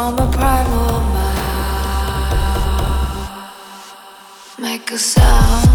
from a primal mouth, Make a sound.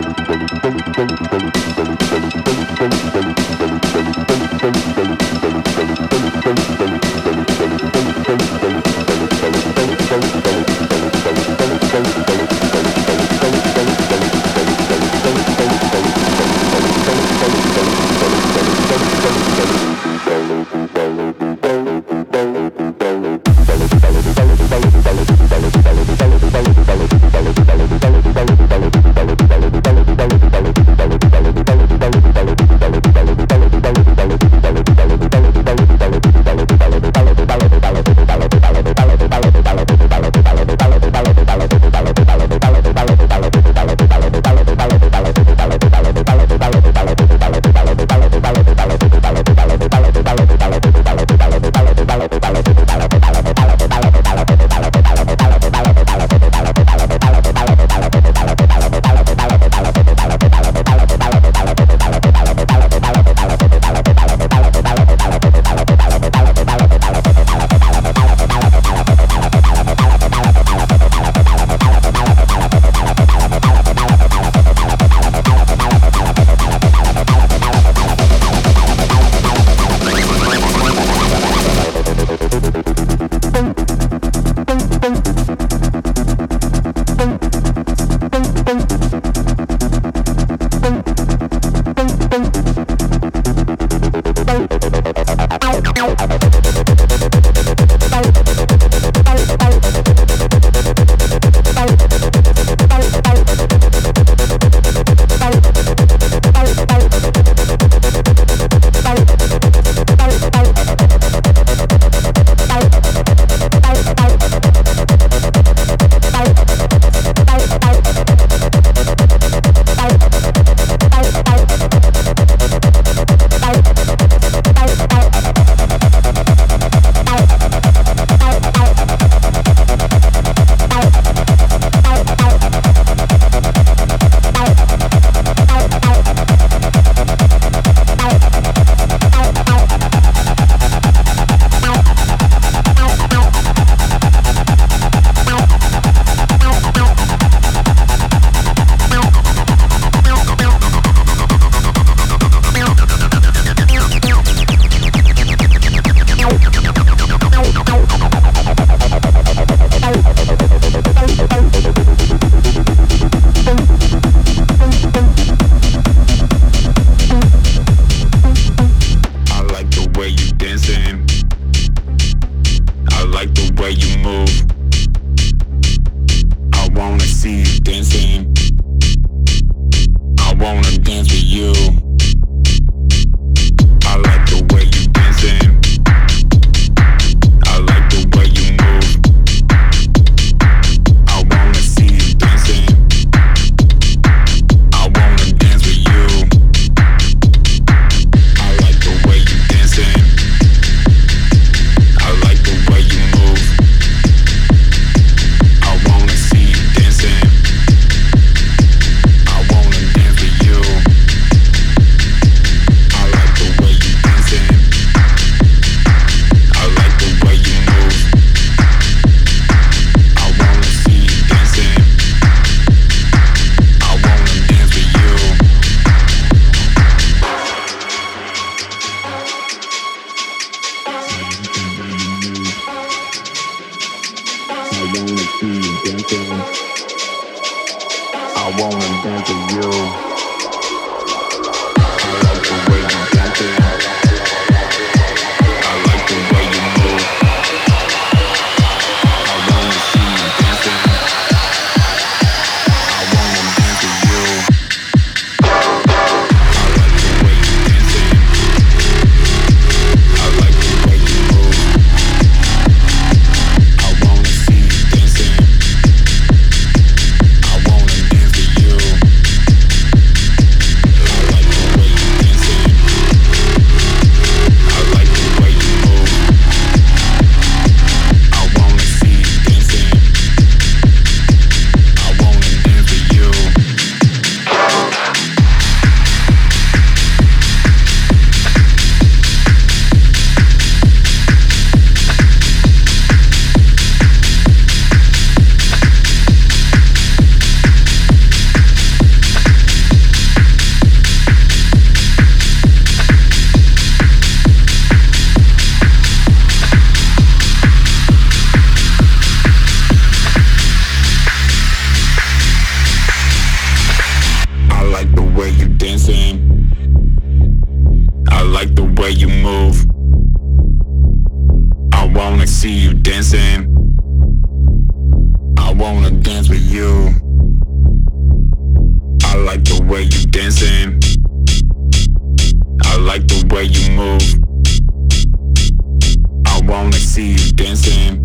Way move. I wanna see you dancing.